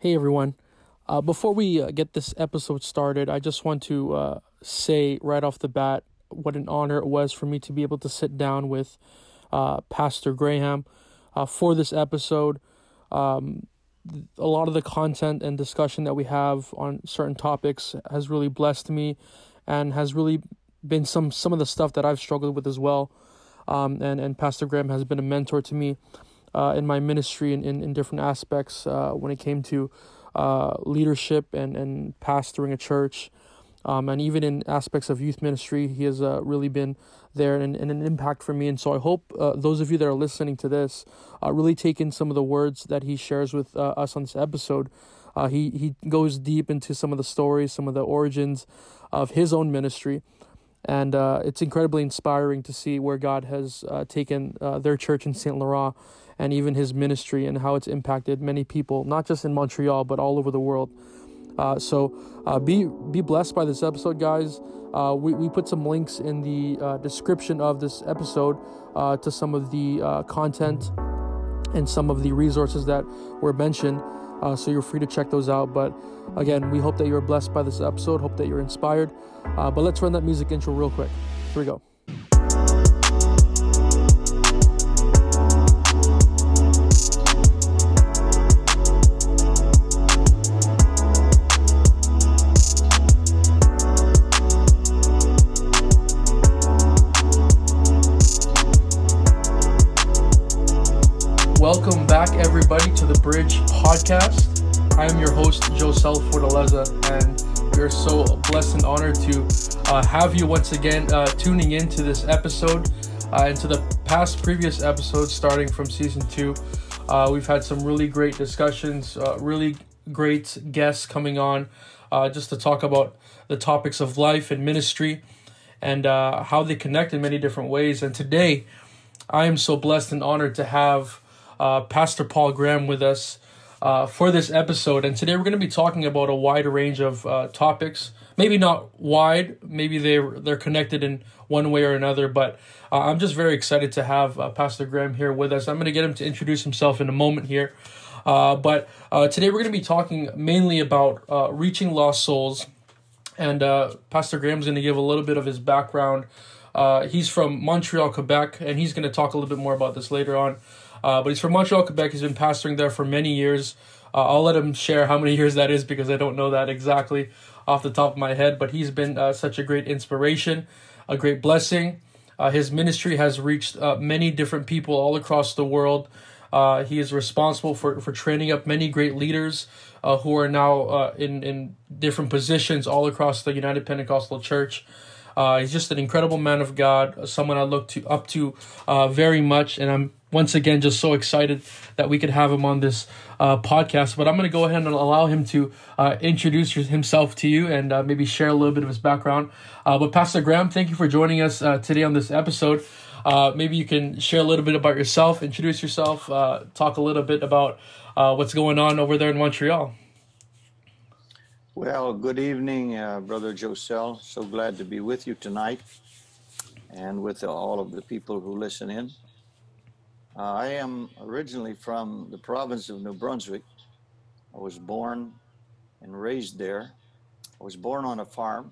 Hey everyone. Uh, before we uh, get this episode started, I just want to uh, say right off the bat what an honor it was for me to be able to sit down with uh, Pastor Graham uh, for this episode. Um, a lot of the content and discussion that we have on certain topics has really blessed me and has really been some some of the stuff that I've struggled with as well. Um, and and Pastor Graham has been a mentor to me uh, in my ministry in, in, in different aspects uh, when it came to uh, leadership and, and pastoring a church. Um, and even in aspects of youth ministry, he has uh, really been there and, and, an impact for me. And so I hope uh, those of you that are listening to this uh, really take in some of the words that he shares with us on this episode. he, he goes deep into some of the stories, some of the origins of his own ministry. And it's incredibly inspiring to see where God has taken their church in St. Laurent and even his ministry and how it's impacted many people, not just in Montreal, but all over the world. Uh, so uh, be be blessed by this episode, guys. Uh, we, we put some links in the uh, description of this episode uh, to some of the uh, content and some of the resources that were mentioned. so you're free to check those out. But again, we hope that you're blessed by this episode. Hope that you're inspired. but let's run that music intro real quick. Here we go. Back, everybody, to the Bridge Podcast. I am your host, Josel Fortaleza, and we are so blessed and honored to uh, have you once again uh, tuning in to this episode uh, and to the past previous episodes starting from season two. Uh, we've had some really great discussions, uh, really great guests coming on uh, just to talk about the topics of life and ministry and how they connect in many different ways. And today, I am so blessed and honored to have uh, Pastor Paul Graham with us uh, for this episode. And today we're going to be talking about a wide range of uh, topics. Maybe not wide, maybe they're, they're connected in one way or another, but uh, I'm just very excited to have uh, Pastor Graham here with us. I'm going to get him to introduce himself in a moment here. But today we're going to be talking mainly about reaching lost souls. And Pastor Graham's going to give a little bit of his background. he's from Montreal, Quebec, and he's going to talk a little bit more about this later on. Uh, but he's from Montreal, Quebec. He's been pastoring there for many years. Uh, I'll let him share how many years that is because I don't know that exactly off the top of my head. But he's been uh, such a great inspiration, a great blessing. Uh, his ministry has reached uh, many different people all across the world. Uh, he is responsible for, for training up many great leaders who are now in, in different positions all across the United Pentecostal Church. he's just an incredible man of God, someone I look to up to very much, and I'm once again just so excited that we could have him on this uh, podcast but i'm going to go ahead and allow him to uh, introduce himself to you and uh, maybe share a little bit of his background. Uh, but pastor graham thank you for joining us uh, today on this episode. Uh, maybe you can share a little bit about yourself introduce yourself talk a little bit about what's going on over there in montreal. Well good evening brother josel. So glad to be with you tonight and with all of the people who listen in uh, I am originally from the province of New Brunswick. I was born and raised there. I was born on a farm.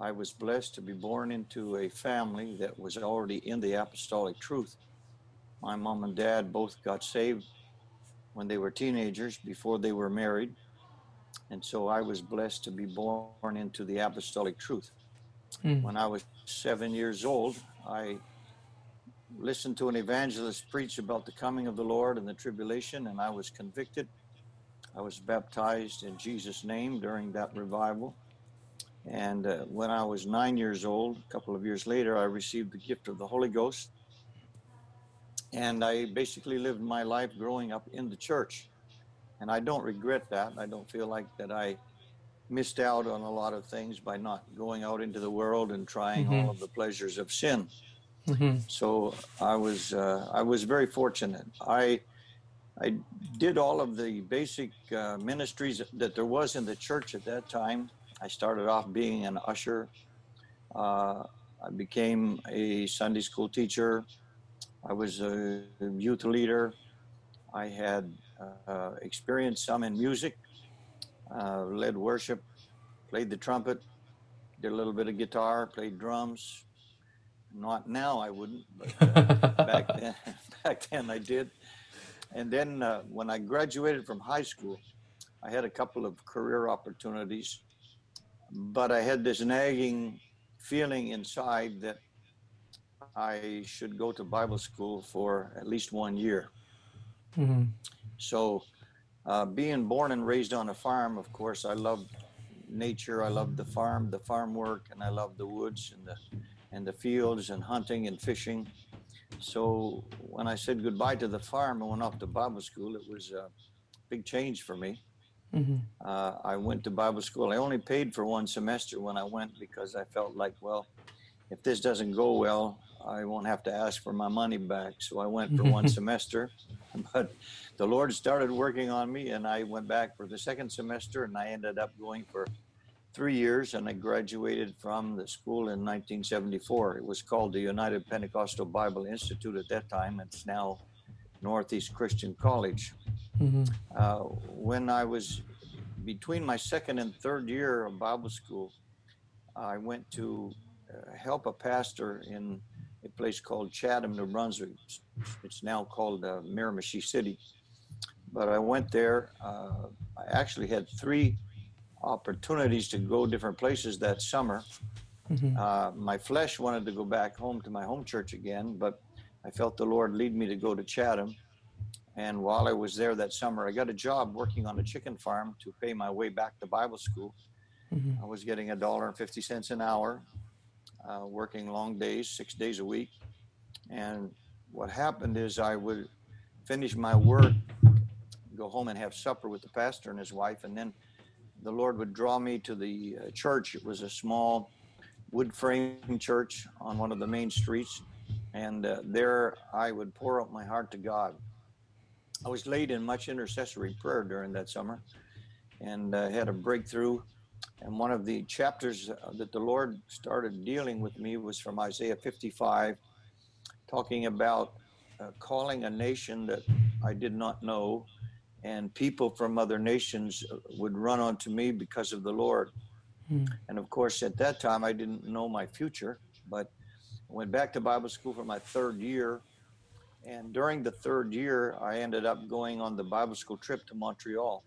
I was blessed to be born into a family that was already in the apostolic truth. My mom and dad both got saved when they were teenagers before they were married. And so I was blessed to be born into the apostolic truth. Mm. When I was seven years old, I listened to an evangelist preach about the coming of the Lord and the tribulation, and I was convicted. I was baptized in Jesus' name during that revival. And uh, when I was nine years old, a couple of years later, I received the gift of the Holy Ghost. And I basically lived my life growing up in the church. And I don't regret that. I don't feel like that I missed out on a lot of things by not going out into the world and trying mm-hmm. all of the pleasures of sin. Mm-hmm. So I was uh, I was very fortunate. I I did all of the basic uh, ministries that there was in the church at that time. I started off being an usher. Uh, I became a Sunday school teacher. I was a youth leader. I had uh, experienced some in music, uh, led worship, played the trumpet, did a little bit of guitar, played drums. Not now, I wouldn't, but back then, back then I did. And then uh, when I graduated from high school, I had a couple of career opportunities, but I had this nagging feeling inside that I should go to Bible school for at least one year. Mm-hmm. So, uh, being born and raised on a farm, of course, I love nature. I love the farm, the farm work, and I love the woods and the and the fields and hunting and fishing. So when I said goodbye to the farm and went off to Bible school, it was a big change for me. Mm-hmm. Uh, I went to Bible school. I only paid for one semester when I went because I felt like, well, if this doesn't go well, I won't have to ask for my money back. So I went for one semester, but the Lord started working on me, and I went back for the second semester, and I ended up going for three years, and I graduated from the school in 1974. It was called the United Pentecostal Bible Institute at that time. It's now Northeast Christian College. Mm-hmm. Uh, when I was between my second and third year of Bible school, I went to uh, help a pastor in a place called Chatham, New Brunswick. It's now called uh, Miramichi City. But I went there. Uh, I actually had three opportunities to go different places that summer. Mm-hmm. Uh, my flesh wanted to go back home to my home church again, but I felt the Lord lead me to go to Chatham. And while I was there that summer, I got a job working on a chicken farm to pay my way back to Bible school. Mm-hmm. I was getting a dollar and fifty cents an hour, uh, working long days, six days a week. And what happened is I would finish my work, go home and have supper with the pastor and his wife, and then the Lord would draw me to the uh, church. It was a small wood frame church on one of the main streets. And uh, there I would pour out my heart to God. I was laid in much intercessory prayer during that summer and uh, had a breakthrough. And one of the chapters uh, that the Lord started dealing with me was from Isaiah 55, talking about uh, calling a nation that I did not know and people from other nations uh, would run onto me because of the Lord. Mm. And of course, at that time, I didn't know my future, but I went back to Bible school for my third year. And during the third year, I ended up going on the Bible school trip to Montreal.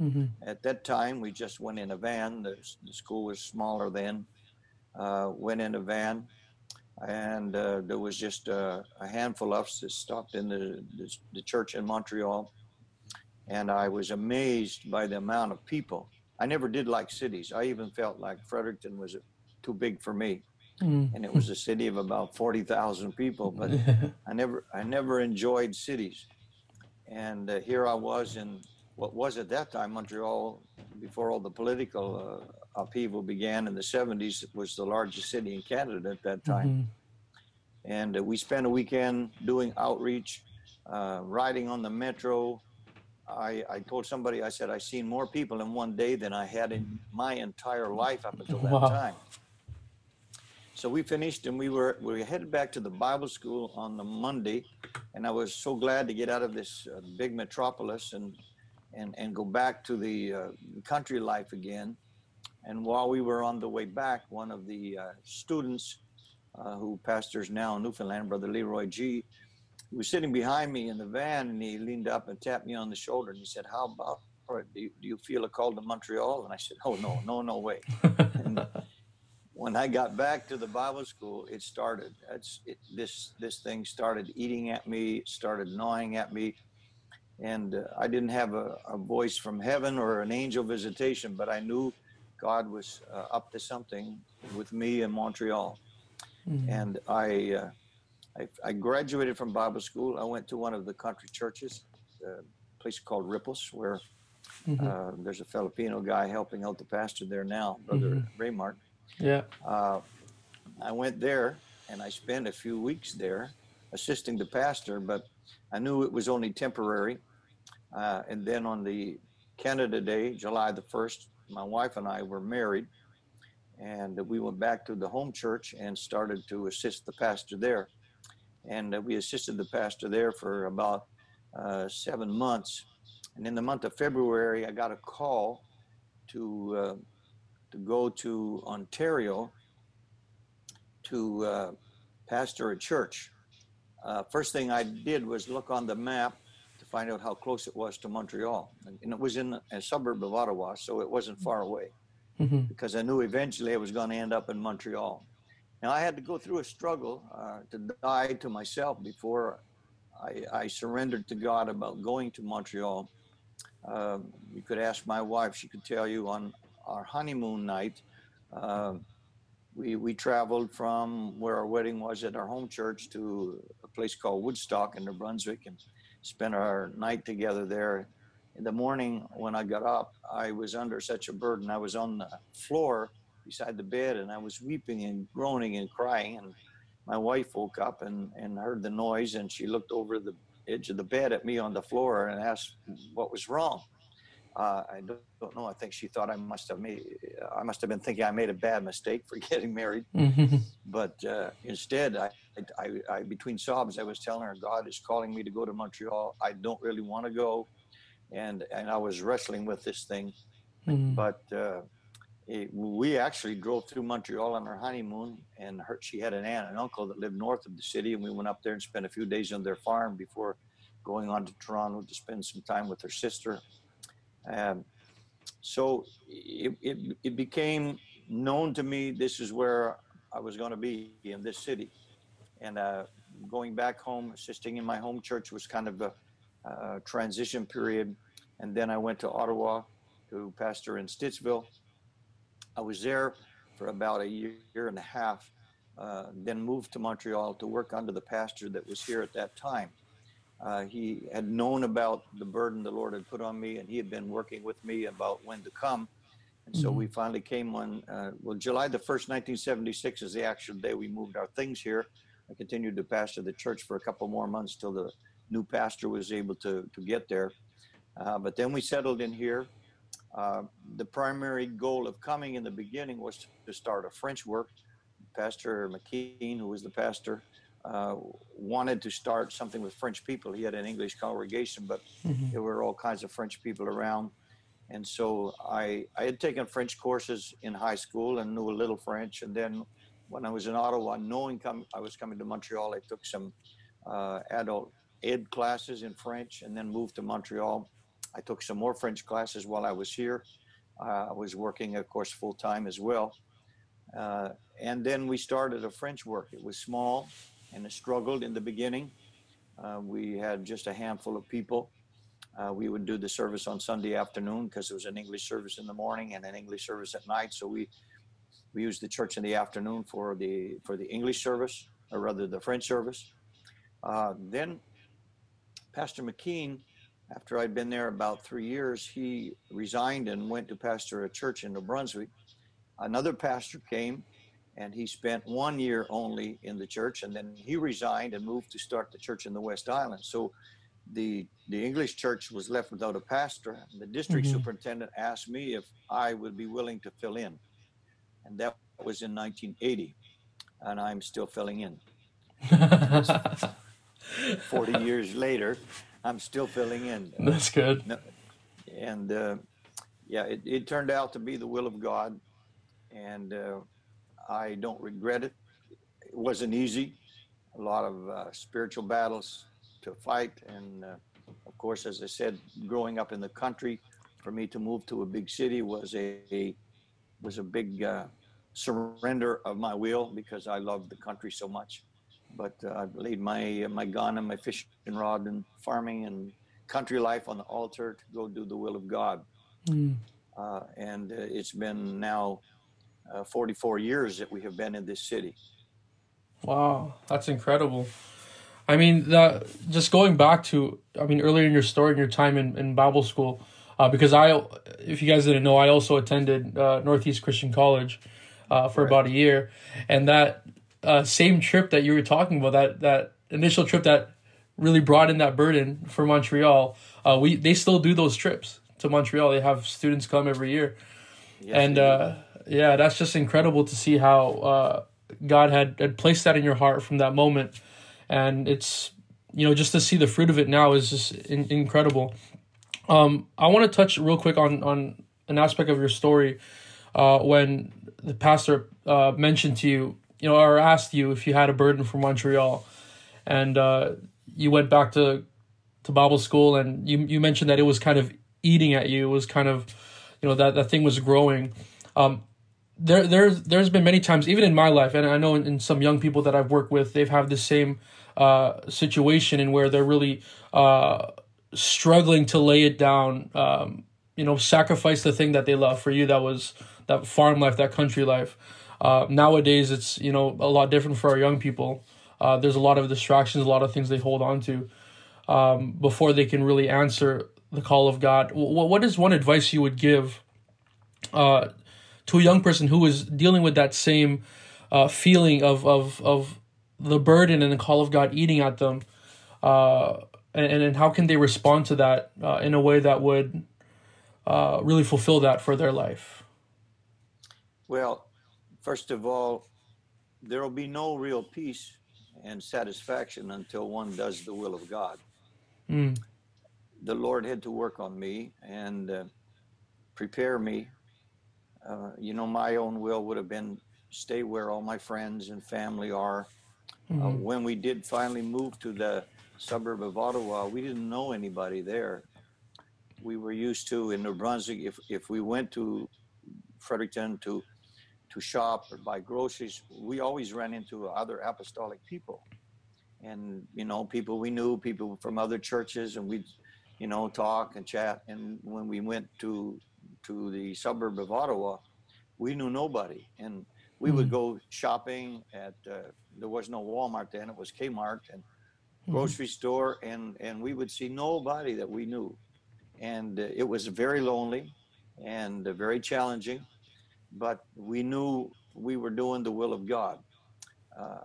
Mm-hmm. At that time, we just went in a van. The, the school was smaller then. Uh, went in a van, and uh, there was just a, a, handful of us that stopped in the, the, the church in Montreal and I was amazed by the amount of people. I never did like cities. I even felt like Fredericton was too big for me, mm. and it was a city of about forty thousand people. But I never, I never enjoyed cities, and uh, here I was in what was at that time Montreal, before all the political uh, upheaval began in the '70s. It was the largest city in Canada at that time, mm-hmm. and uh, we spent a weekend doing outreach, uh, riding on the metro I, I told somebody, I said, I've seen more people in one day than I had in my entire life up until that wow. time. So we finished and we were we headed back to the Bible school on the Monday, and I was so glad to get out of this uh, big metropolis and and and go back to the uh, country life again. And while we were on the way back, one of the uh, students uh, who pastors now in Newfoundland, Brother Leroy G, he was sitting behind me in the van and he leaned up and tapped me on the shoulder and he said, How about it? Do you, do you feel a call to Montreal? And I said, Oh, no, no, no way. and when I got back to the Bible school, it started. It, this, this thing started eating at me, started gnawing at me. And uh, I didn't have a, a, voice from heaven or an angel visitation, but I knew God was uh, up to something with me in Montreal. Mm-hmm. And I, uh, I, I, graduated from Bible school. I went to one of the country churches, a place called Ripples, where mm-hmm. uh, there's a Filipino guy helping out the pastor there now, Brother mm-hmm. Raymart. Yeah. Uh, I went there and I spent a few weeks there assisting the pastor, but I knew it was only temporary. Uh, and then on the Canada Day, July the 1st, my wife and I were married. And we went back to the home church and started to assist the pastor there and uh, we assisted the pastor there for about uh, seven months. And in the month of February, I got a call to uh, to go to Ontario to uh, pastor a church. Uh, first thing I did was look on the map to find out how close it was to Montreal, and it was in a suburb of Ottawa, so it wasn't far away. Mm-hmm. Because I knew eventually I was going to end up in Montreal. Now I had to go through a struggle uh, to die to myself before I, I, surrendered to God about going to Montreal. Um, you could ask my wife; she could tell you on our honeymoon night. Uh, we we traveled from where our wedding was at our home church to a place called Woodstock in New Brunswick and spent our night together there. In the morning when I got up, I was under such a burden. I was on the floor beside the bed and I was weeping and groaning and crying and my wife woke up and, and heard the noise and she looked over the edge of the bed at me on the floor and asked what was wrong. Uh, I don't, don't, know. I think she thought I must have made. I must have been thinking I made a bad mistake for getting married. Mm-hmm. But uh, instead, I, I, I, between sobs, I was telling her, God is calling me to go to Montreal. I don't really want to go, and and I was wrestling with this thing. Mm-hmm. But uh, we actually drove through Montreal on our honeymoon, and her, she had an aunt and uncle that lived north of the city, and we went up there and spent a few days on their farm before going on to Toronto to spend some time with her sister. Um, so it, it, it, became known to me this is where I was going to be in this city. And uh, going back home, assisting in my home church was kind of a, a transition period. And then I went to Ottawa to pastor in Stittsville. I was there for about a year, year and a half, uh, then moved to Montreal to work under the pastor that was here at that time. Uh, he had known about the burden the Lord had put on me, and he had been working with me about when to come. And so mm-hmm. we finally came on, uh, well, July the 1st, 1976 is the actual day we moved our things here. I continued to pastor the church for a couple more months till the new pastor was able to, to get there. Uh, but then we settled in here. Uh, the primary goal of coming in the beginning was to start a French work. Pastor McKean, who was the pastor, uh, wanted to start something with French people. He had an English congregation, but mm-hmm. there were all kinds of French people around. And so I, I had taken French courses in high school and knew a little French. And then when I was in Ottawa, knowing come, I was coming to Montreal, I took some uh, adult ed classes in French and then moved to Montreal. I took some more French classes while I was here. Uh, I was working, of course, full time as well. Uh, and then we started a French work. It was small, and it struggled in the beginning. Uh, we had just a handful of people. Uh, we would do the service on Sunday afternoon because it was an English service in the morning and an English service at night. So we we used the church in the afternoon for the for the English service, or rather the French service. Uh, then Pastor McKean, after I'd been there about three years, he resigned and went to pastor a church in New Brunswick. Another pastor came and he spent one year only in the church and then he resigned and moved to start the church in the west island so the the english church was left without a pastor and the district mm-hmm. superintendent asked me if i would be willing to fill in and that was in 1980 and i'm still filling in 40 years later i'm still filling in that's good and uh, yeah it, it turned out to be the will of god and uh, I don't regret it. It wasn't easy. A lot of uh, spiritual battles to fight, and uh, of course, as I said, growing up in the country, for me to move to a big city was a, a was a big uh, surrender of my will because I loved the country so much. But uh, I laid my my gun and my fishing rod and farming and country life on the altar to go do the will of God. Mm. Uh, and uh, it's been now uh, 44 years that we have been in this city. Wow, that's incredible. I mean, that just going back to, I mean, earlier in your story, in your time in, in Bible school, uh, because I, if you guys didn't know, I also attended uh, Northeast Christian College uh, for right. about a year, and that uh, same trip that you were talking about, that that initial trip that really brought in that burden for Montreal, uh, we they still do those trips to Montreal. They have students come every year, yes, and uh, yeah, that's just incredible to see how uh, God had, had placed that in your heart from that moment, and it's you know just to see the fruit of it now is just in, incredible. Um, I want to touch real quick on on an aspect of your story uh, when the pastor uh, mentioned to you, you know, or asked you if you had a burden from Montreal, and uh, you went back to to Bible school, and you you mentioned that it was kind of eating at you. It was kind of, you know, that that thing was growing. Um, there there's there's been many times, even in my life, and I know in, in some young people that I've worked with, they've had the same uh, situation in where they're really uh, struggling to lay it down. Um, you know, sacrifice the thing that they love. For you, that was that farm life, that country life. Uh, nowadays, it's you know a lot different for our young people. Uh, there's a lot of distractions, a lot of things they hold on to um, before they can really answer the call of God. W- what is one advice you would give uh, to a young person who is dealing with that same uh, feeling of of of the burden and the call of God eating at them, uh, and and how can they respond to that uh, in a way that would uh, really fulfill that for their life? Well, first of all, there will be no real peace and satisfaction until one does the will of God. Mm. The Lord had to work on me and uh, prepare me. Uh, you know, my own will would have been stay where all my friends and family are. Uh, Mhm. when we did finally move to the suburb of Ottawa, we didn't know anybody there. We were used to in New Brunswick, if, if we went to Fredericton to to shop or buy groceries, we always ran into other apostolic people. And, you know, people we knew, people from other churches, and we'd, you know, talk and chat. And when we went to to the suburb of Ottawa, we knew nobody. And we would Mhm. go shopping at uh, there was no Walmart then, it was Kmart and Mhm. grocery store and and we would see nobody that we knew. And uh, it was very lonely and uh, very challenging but we knew we were doing the will of God. Uh,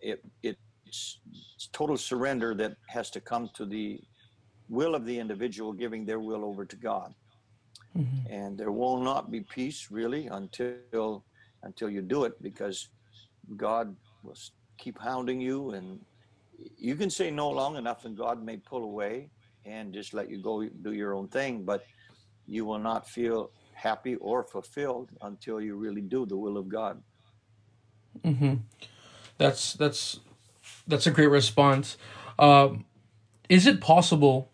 it, it's, it's total surrender that has to come to the will of the individual, giving their will over to God. Mhm. And there will not be peace really until until you do it, because God will keep hounding you, and you can say no long enough, and God may pull away and just let you go do your own thing, but you will not feel happy or fulfilled until you really do the will of God. hmm That's that's that's a great response. Um, is it possible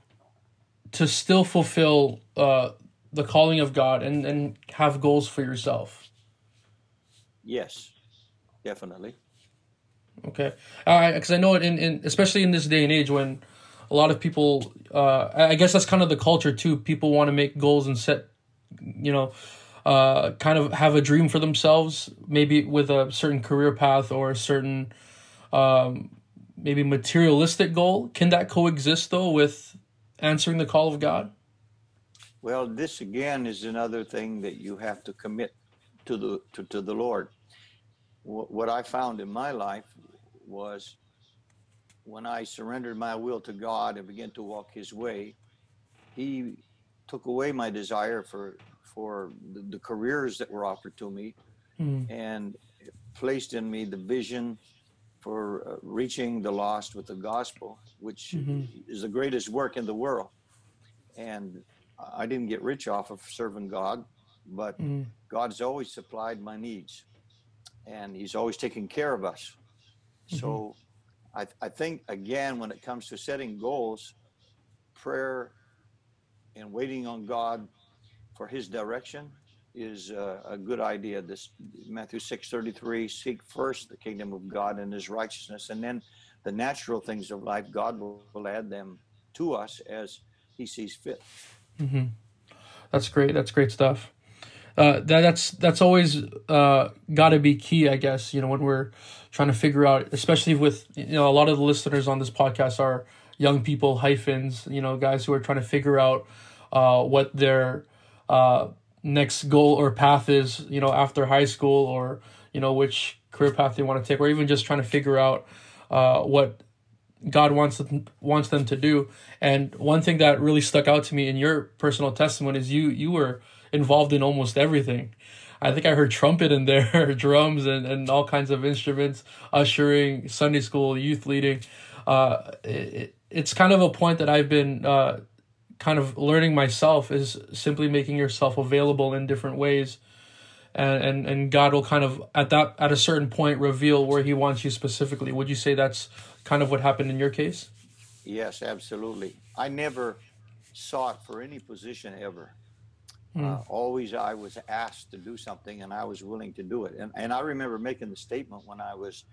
to still fulfill uh, the calling of God and and have goals for yourself? Yes, definitely. Okay, because I know it in, in especially in this day and age when a lot of people, uh, I guess that's kind of the culture too. People want to make goals and set, you know, uh, kind of have a dream for themselves, maybe with a certain career path or a certain, um, maybe materialistic goal. Can that coexist though with answering the call of God? Well, this again is another thing that you have to commit to the to, to the Lord. What, what I found in my life was when I surrendered my will to God and began to walk His way, He took away my desire for for the, the careers that were offered to me Mm, and placed in me the vision for uh, reaching the lost with the gospel, which Mhm. is the greatest work in the world. And I didn't get rich off of serving God, but mm, God's always supplied my needs, and He's always taken care of us. So, I, I think again, when it comes to setting goals, prayer and waiting on God for His direction is uh, a good idea. This Matthew six thirty three: seek first the kingdom of God and His righteousness, and then the natural things of life, God will, will add them to us as He sees fit. hmm That's great. That's great stuff. Uh, that that's that's always uh, got to be key, I guess. You know, when we're trying to figure out, especially with you know a lot of the listeners on this podcast are young people, hyphens, you know, guys who are trying to figure out uh, what their uh, next goal or path is. You know, after high school, or you know which career path they want to take, or even just trying to figure out uh, what God wants them wants them to do. And one thing that really stuck out to me in your personal testimony is you you were involved in almost everything. I think I heard trumpet in there, drums and, and all kinds of instruments, ushering, Sunday school, youth leading. Uh, it, it's kind of a point that I've been uh, kind of learning myself is simply making yourself available in different ways. And, and and God will kind of at that at a certain point reveal where he wants you specifically. Would you say that's kind of what happened in your case? Yes, absolutely. I never sought for any position ever. Mm. Uh, always I was asked to do something and I was willing to do it. And, and I remember making the statement when I was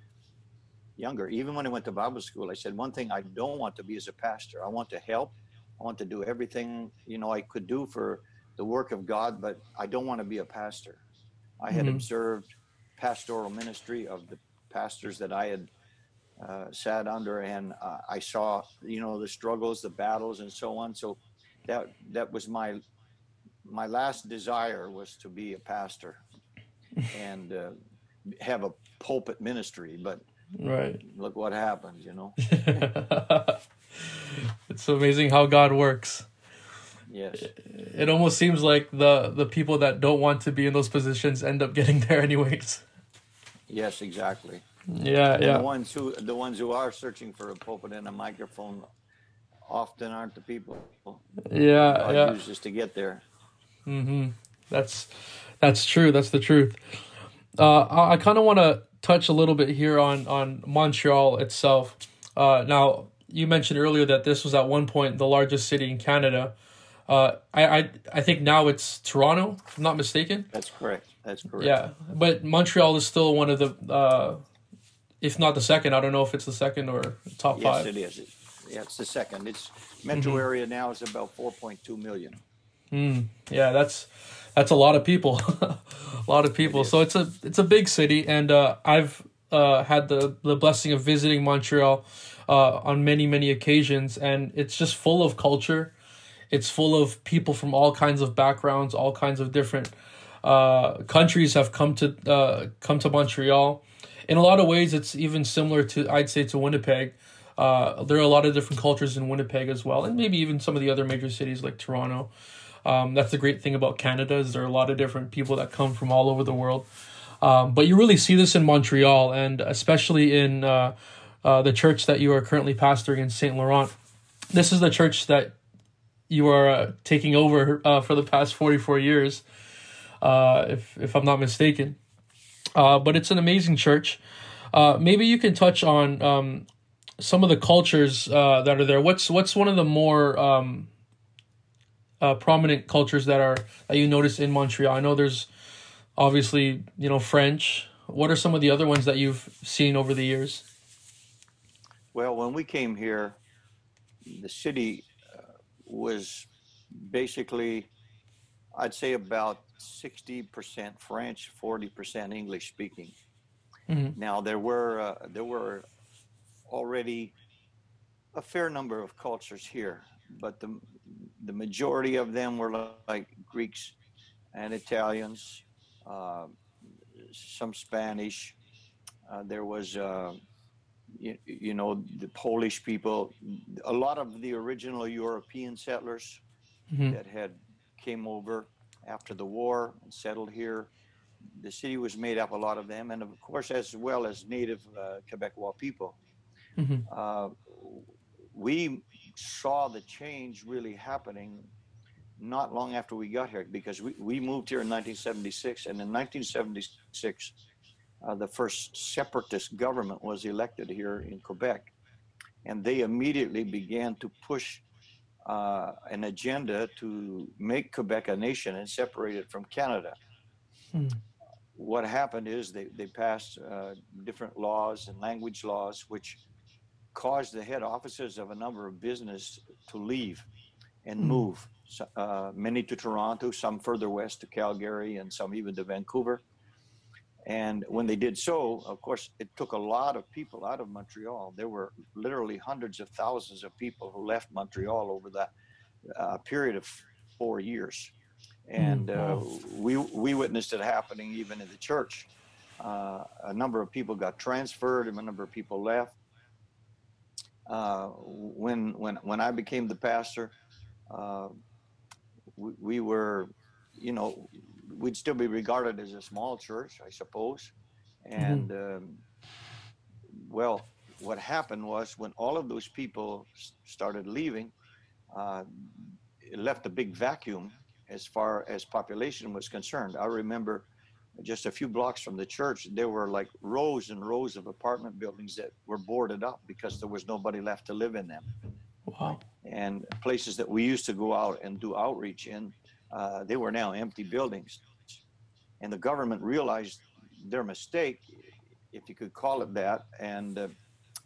younger, even when I went to Bible school, I said, one thing I don't want to be as a pastor. I want to help. I want to do everything, you know, I could do for the work of God, but I don't want to be a pastor. I had mm-hmm. observed pastoral ministry of the pastors that I had uh, sat under, and uh, I saw, you know, the struggles, the battles, and so on. So that that was my my last desire was to be a pastor and uh, have a pulpit ministry, but right look what happened you know. it's amazing how God works. Yes. It almost seems like the the people that don't want to be in those positions end up getting there anyways. Yes, exactly. Yeah, and yeah. The ones who the ones who are searching for a pulpit and a microphone often aren't the people. Yeah, God yeah. Uses to get there. Mm-hmm. That's that's true. That's the truth. Uh, I, I kind of want to touch a little bit here on on Montreal itself. Uh, now, you mentioned earlier that this was at one point the largest city in Canada. Uh, I, I I think now it's Toronto, if I'm not mistaken. That's correct. That's correct. Yeah, but Montreal is still one of the, uh, if not the second. I don't know if it's the second or top yes, five. Yes, it is. Yeah, it's the second. It's metro mm-hmm. area now is about 4.2 million. Mm, yeah, that's that's a lot of people, a lot of people. It so it's a it's a big city, and uh, I've uh, had the the blessing of visiting Montreal uh, on many many occasions, and it's just full of culture. It's full of people from all kinds of backgrounds, all kinds of different uh, countries have come to uh, come to Montreal. In a lot of ways, it's even similar to I'd say to Winnipeg. Uh, there are a lot of different cultures in Winnipeg as well, and maybe even some of the other major cities like Toronto. Um, that's the great thing about Canada is there are a lot of different people that come from all over the world. Um, but you really see this in Montreal, and especially in uh, uh, the church that you are currently pastoring in Saint Laurent. This is the church that you are uh, taking over uh, for the past forty four years, uh, if if I'm not mistaken. Uh, but it's an amazing church. maybe you can touch on um, some of the cultures that are there. What's what's one of the more um, prominent cultures that are that you notice in Montreal? I know there's obviously you know French. What are some of the other ones that you've seen over the years? Well, when we came here, the city uh, was basically, I'd say about sixty percent French, forty percent English speaking. Mm-hmm. Now there were uh, there were already a fair number of cultures here, but the the majority of them were like Greeks and Italians, uh, some Spanish. Uh, there was, uh, you, you, know, the Polish people. A lot of the original European settlers mm-hmm. that had came over after the war and settled here. The city was made up a lot of them, and of course, as well as native uh, Quebecois people. Mm-hmm. Uh, we saw the change really happening not long after we got here because we, we moved here in 1976 and in 1976 uh, the first separatist government was elected here in quebec and they immediately began to push uh, an agenda to make quebec a nation and separate it from canada hmm. what happened is they, they passed uh, different laws and language laws which caused the head offices of a number of business to leave and mm. move. Uh, many to Toronto, some further west to Calgary, and some even to Vancouver. And when they did so, of course, it took a lot of people out of Montreal. There were literally hundreds of thousands of people who left Montreal over that uh, period of four years. And mm, uh, we, we witnessed it happening even in the church. Uh, a number of people got transferred, and a number of people left uh, when when when I became the pastor, uh, we, we, were, you know, we'd still be regarded as a small church, I suppose. And mm-hmm. um, well, what happened was when all of those people started leaving, uh, it left a big vacuum as far as population was concerned. I remember just a few blocks from the church, there were like rows and rows of apartment buildings that were boarded up because there was nobody left to live in them. Wow. And places that we used to go out and do outreach in, uh, they were now empty buildings. And the government realized their mistake, if you could call it that, and uh,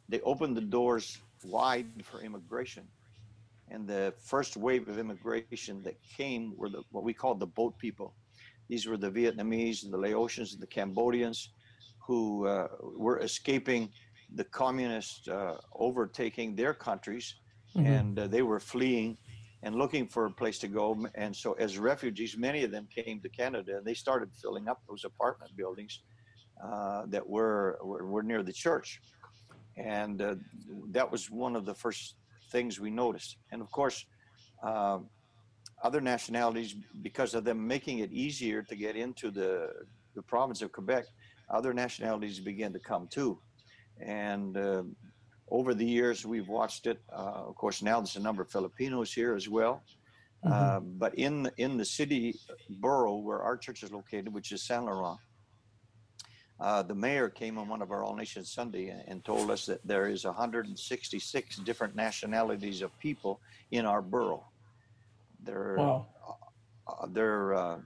they opened the doors wide for immigration. And the first wave of immigration that came were the, what we called the boat people these were the Vietnamese, the Laotians, the Cambodians who uh, were escaping the communist uh, overtaking their countries mm-hmm. and uh, they were fleeing and looking for a place to go. And so, as refugees, many of them came to Canada and they started filling up those apartment buildings uh, that were, were, were near the church. And uh, that was one of the first things we noticed. And of course, uh, other nationalities, because of them making it easier to get into the, the province of Quebec, other nationalities began to come too. And uh, over the years, we've watched it. Uh, of course, now there's a number of Filipinos here as well. Mm-hmm. Uh, but in in the city borough where our church is located, which is Saint Laurent, uh, the mayor came on one of our All Nations Sunday and, and told us that there is 166 different nationalities of people in our borough. They're wow. uh, they're uh,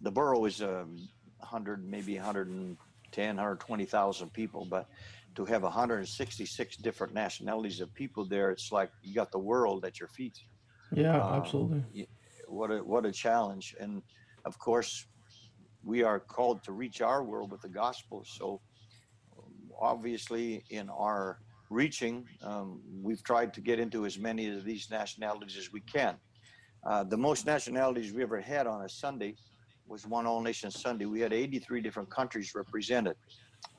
the borough is um, 100 maybe 110 120,000 people, but to have 166 different nationalities of people there, it's like you got the world at your feet. Yeah, uh, absolutely. What a what a challenge, and of course, we are called to reach our world with the gospel. So, obviously, in our reaching, um, we've tried to get into as many of these nationalities as we can. Uh, the most nationalities we ever had on a Sunday was one All Nation Sunday. We had 83 different countries represented.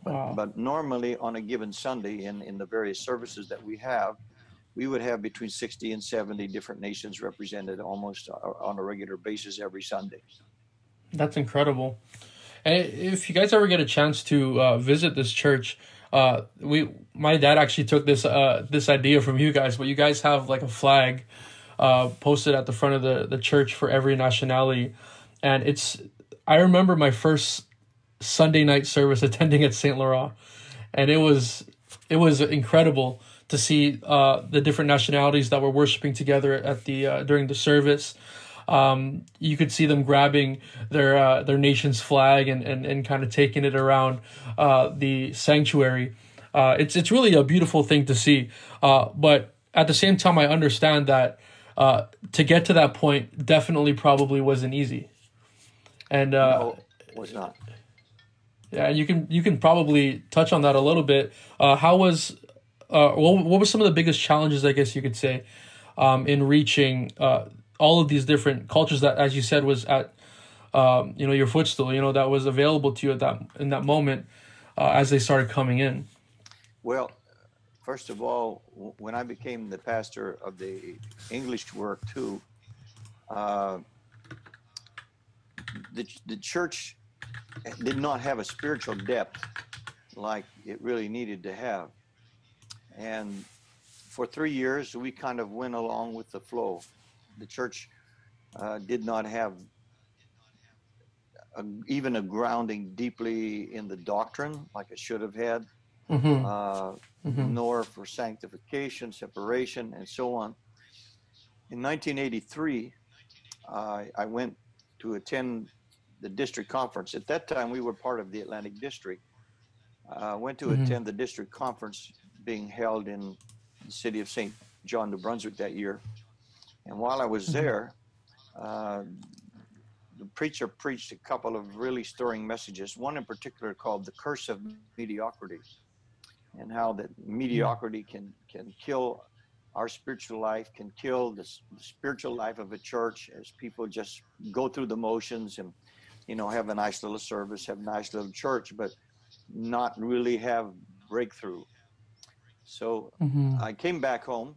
Wow. But, but normally on a given Sunday in, in the various services that we have, we would have between 60 and 70 different nations represented almost uh, on a regular basis every Sunday. That's incredible. And if you guys ever get a chance to uh, visit this church, uh, we my dad actually took this uh, this idea from you guys, but you guys have like a flag uh, posted at the front of the, the church for every nationality. And it's, I remember my first Sunday night service attending at St. Laurent. And it was, it was incredible to see uh, the different nationalities that were worshiping together at the, uh, during the service. Um, you could see them grabbing their uh, their nation's flag and, and, and kind of taking it around uh, the sanctuary. Uh, it's it's really a beautiful thing to see. Uh, but at the same time, I understand that to get to that point definitely probably wasn't easy. And no, was not. Yeah, you can you can probably touch on that a little bit. Uh, how was uh, what what were some of the biggest challenges I guess you could say um, in reaching uh, all of these different cultures that, as you said, was at um, you know your footstool. You know that was available to you at that in that moment uh, as they started coming in. Well, First of all, when I became the pastor of the English work too, uh, the, the church did not have a spiritual depth like it really needed to have. And for three years, we kind of went along with the flow. The church uh, did not have a, even a grounding deeply in the doctrine like it should have had mm-hmm. Uh, mm-hmm. nor for sanctification, separation, and so on. In 1983, uh, I went to attend the district conference. At that time, we were part of the Atlantic District. I uh, went to mm-hmm. attend the district conference being held in the city of St. John, New Brunswick that year. And while I was mm-hmm. there, uh, the preacher preached a couple of really stirring messages, one in particular called The Curse of Mediocrity and how that mediocrity can can kill our spiritual life, can kill the, the spiritual life of a church as people just go through the motions and you know have a nice little service, have a nice little church, but not really have breakthrough. So mm-hmm. I came back home.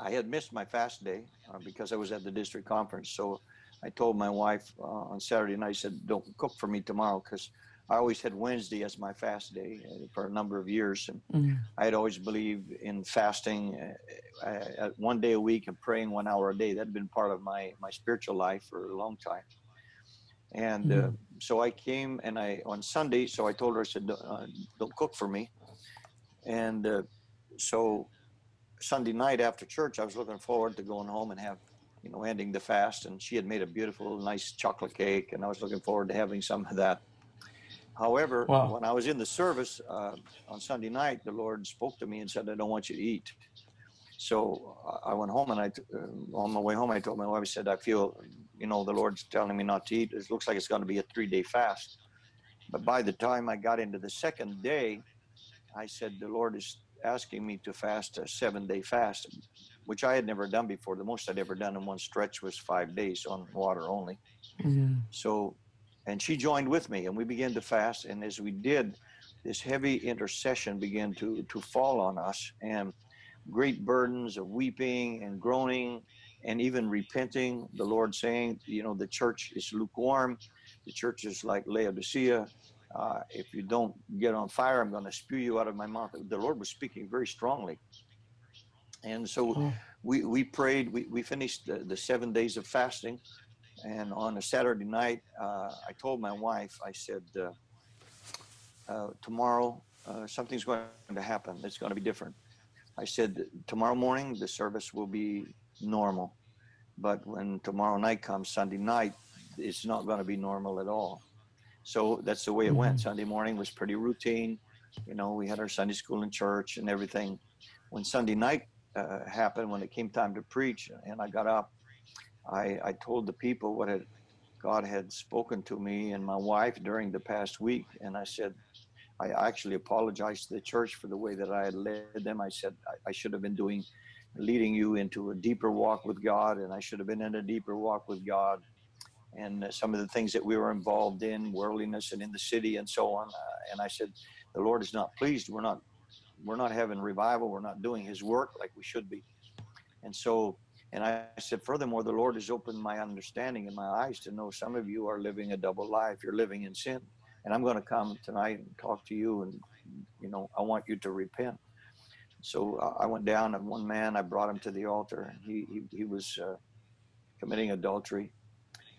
I had missed my fast day uh, because I was at the district conference. So I told my wife uh, on Saturday night, I said, "Don't cook for me tomorrow because I always had Wednesday as my fast day uh, for a number of years, and Mm. I had always believed in fasting uh, uh, one day a week and praying one hour a day. That had been part of my my spiritual life for a long time. And uh, Mhm. so I came and I on Sunday. So I told her, I said, uh, "Don't cook for me." And uh, so Sunday night after church, I was looking forward to going home and have, you know, ending the fast. And she had made a beautiful, nice chocolate cake, and I was looking forward to having some of that. However, Wow. when I was in the service uh, on Sunday night, the Lord spoke to me and said, "I don't want you to eat." So I went home, and I, uh, on my way home, I told my wife, I said, "I feel, you know, the Lord's telling me not to eat. It looks like it's going to be a three-day fast." But by the time I got into the second day, I said, "The Lord is asking me to fast a seven-day fast." Which I had never done before. The most I'd ever done in one stretch was five days on water only. Mm. So, and she joined with me, and we began to fast. And as we did, this heavy intercession began to to fall on us, and great burdens of weeping and groaning, and even repenting. The Lord saying, you know, the church is lukewarm. The church is like Laodicea. Uh, if you don't get on fire, I'm going to spew you out of my mouth. The Lord was speaking very strongly. And so Oh. we, we prayed. We, we finished the, the seven days of fasting. And on a Saturday night, uh, I told my wife, I said, uh, uh, tomorrow uh, something's going to happen. It's going to be different. I said, tomorrow morning the service will be normal. But when tomorrow night comes, Sunday night, it's not going to be normal at all. So that's the way it went. Mhm. Sunday morning was pretty routine. You know, we had our Sunday school and church and everything. When Sunday night uh, happened, when it came time to preach, and I got up, I, I told the people what had God had spoken to me and my wife during the past week, and I said, I actually apologized to the church for the way that I had led them. I said I, I should have been doing, leading you into a deeper walk with God, and I should have been in a deeper walk with God. And uh, some of the things that we were involved in, worldliness and in the city and so on. Uh, and I said, the Lord is not pleased. We're not, we're not having revival. We're not doing His work like we should be. And so, and I said, furthermore, the Lord has opened my understanding and my eyes to know some of you are living a double life. You're living in sin. And I'm going to come tonight and talk to you. And, you know, I want you to repent. So uh, I went down and one man, I brought him to the altar. And he, he, he was uh, committing adultery.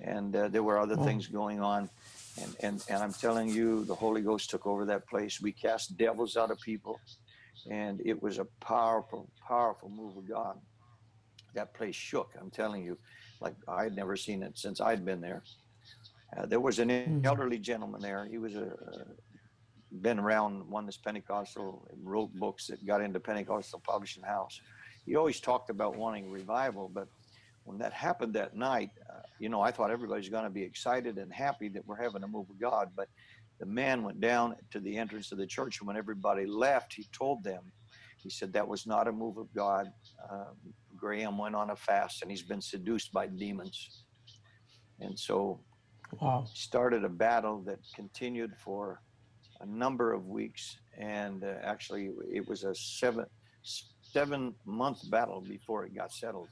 And uh, there were other Oh. things going on. And, and, and I'm telling you, the Holy Ghost took over that place. We cast devils out of people. And it was a powerful, powerful move of God that place shook. I'm telling you, like I had never seen it since I'd been there. Uh, there was an Mhm. elderly gentleman there. He was a uh, been around Oneness Pentecostal, wrote books that got into Pentecostal Publishing House. He always talked about wanting revival, but when that happened that night, uh, you know, I thought everybody's going to be excited and happy that we're having a move of God. But the man went down to the entrance of the church, and when everybody left, he told them, he said that was not a move of God. Um, Graham went on a fast, and he's been seduced by demons. And so Wow. started a battle that continued for a number of weeks, and uh, actually it was a seven seven month battle before it got settled.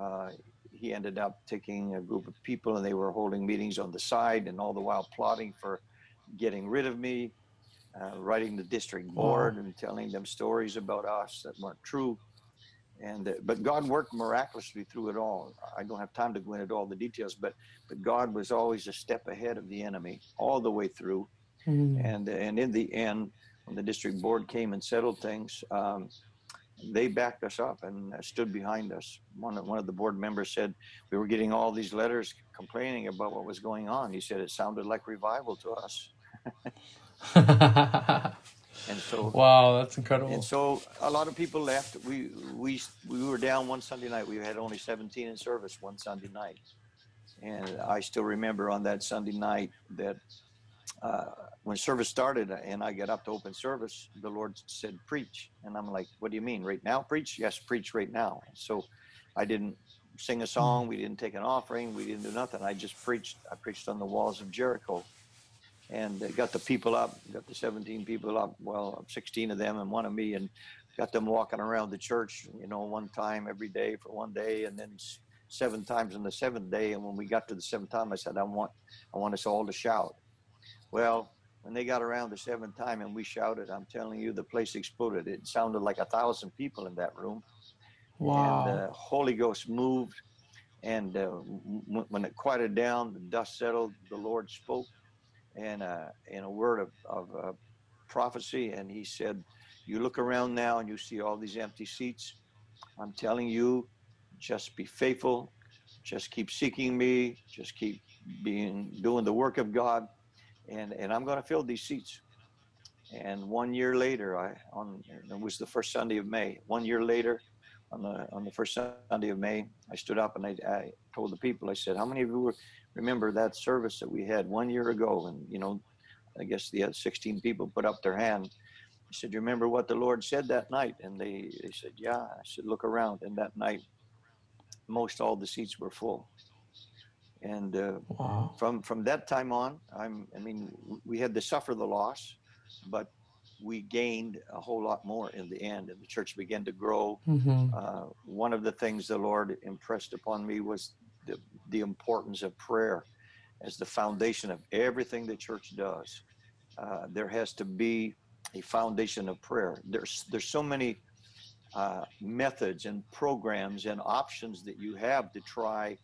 Uh, he ended up taking a group of people, and they were holding meetings on the side, and all the while plotting for getting rid of me, uh, writing the district board, and telling them stories about us that weren't true. And uh, but God worked miraculously through it all. I don't have time to go into all the details, but but God was always a step ahead of the enemy all the way through. Mm. And and in the end, when the district board came and settled things, um, they backed us up and uh, stood behind us. One of, one of the board members said we were getting all these letters complaining about what was going on. He said it sounded like revival to us. And so wow, that's incredible. and so a lot of people left. We we we were down one Sunday night. We had only 17 in service one Sunday night, and I still remember on that Sunday night that uh, when service started and I got up to open service, the Lord said, "Preach," and I'm like, "What do you mean, right now? Preach? Yes, preach right now." So I didn't sing a song. We didn't take an offering. We didn't do nothing. I just preached. I preached on the walls of Jericho and got the people up, got the 17 people up, well, 16 of them and one of me, and got them walking around the church, you know, one time every day for one day, and then seven times on the seventh day. And when we got to the seventh time, I said, I want, I want us all to shout. Well, when they got around the seventh time and we shouted, I'm telling you, the place exploded. It sounded like a thousand people in that room. Wow. And the uh, Holy Ghost moved. And uh, w- when it quieted down, the dust settled, the Lord spoke and uh, in a word of, of uh, prophecy. And he said, You look around now and you see all these empty seats. I'm telling you, just be faithful. Just keep seeking me. Just keep being doing the work of God and and I'm going to fill these seats. And one year later, I on it was the first Sunday of May. One year later, on the on the first Sunday of May, I stood up and I, I told the people, I said, "How many of you were, remember that service that we had one year ago?" And you know, I guess the 16 people put up their hand. I said, "You remember what the Lord said that night?" And they they said, "Yeah." I said, "Look around." And that night, most all the seats were full and uh, wow. from from that time on i'm i mean we had to suffer the loss but we gained a whole lot more in the end and the church began to grow mm-hmm. uh, one of the things the lord impressed upon me was the, the importance of prayer as the foundation of everything the church does uh, there has to be a foundation of prayer there's there's so many uh, methods and programs and options that you have to try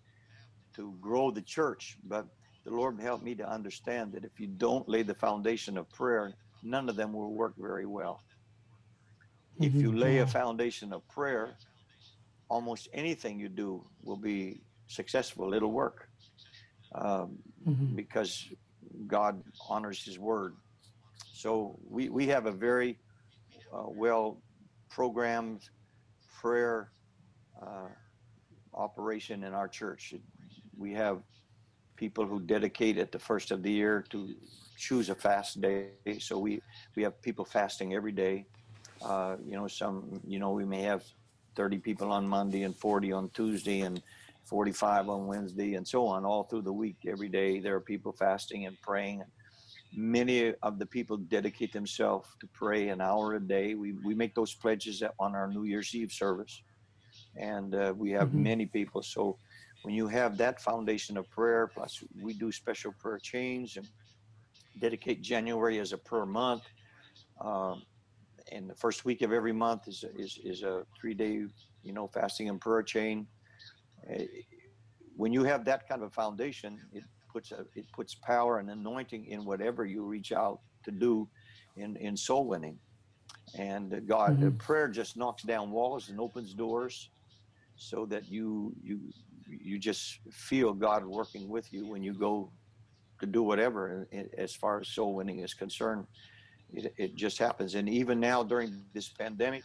to grow the church. But the Lord helped me to understand that if you don't lay the foundation of prayer, none of them will work very well. Mm-hmm. If you lay a foundation of prayer, almost anything you do will be successful. It'll work um, mm-hmm. because God honors His word. So we, we have a very uh, well programmed prayer uh, operation in our church. We have people who dedicate at the first of the year to choose a fast day. So we we have people fasting every day. Uh, you know, some you know we may have 30 people on Monday and 40 on Tuesday and 45 on Wednesday and so on all through the week. Every day there are people fasting and praying. Many of the people dedicate themselves to pray an hour a day. We we make those pledges on our New Year's Eve service, and uh, we have mm-hmm. many people. So when you have that foundation of prayer, plus we do special prayer chains and dedicate January as a prayer month. Um, and the first week of every month is is, is a three day, you know, fasting and prayer chain. Uh, when you have that kind of a foundation, it puts a, it puts power and anointing in whatever you reach out to do in in soul winning. And God, mm-hmm. prayer just knocks down walls and opens doors, so that you you you just feel God working with you when you go to do whatever as far as soul winning is concerned. It, it just happens. And even now during this pandemic,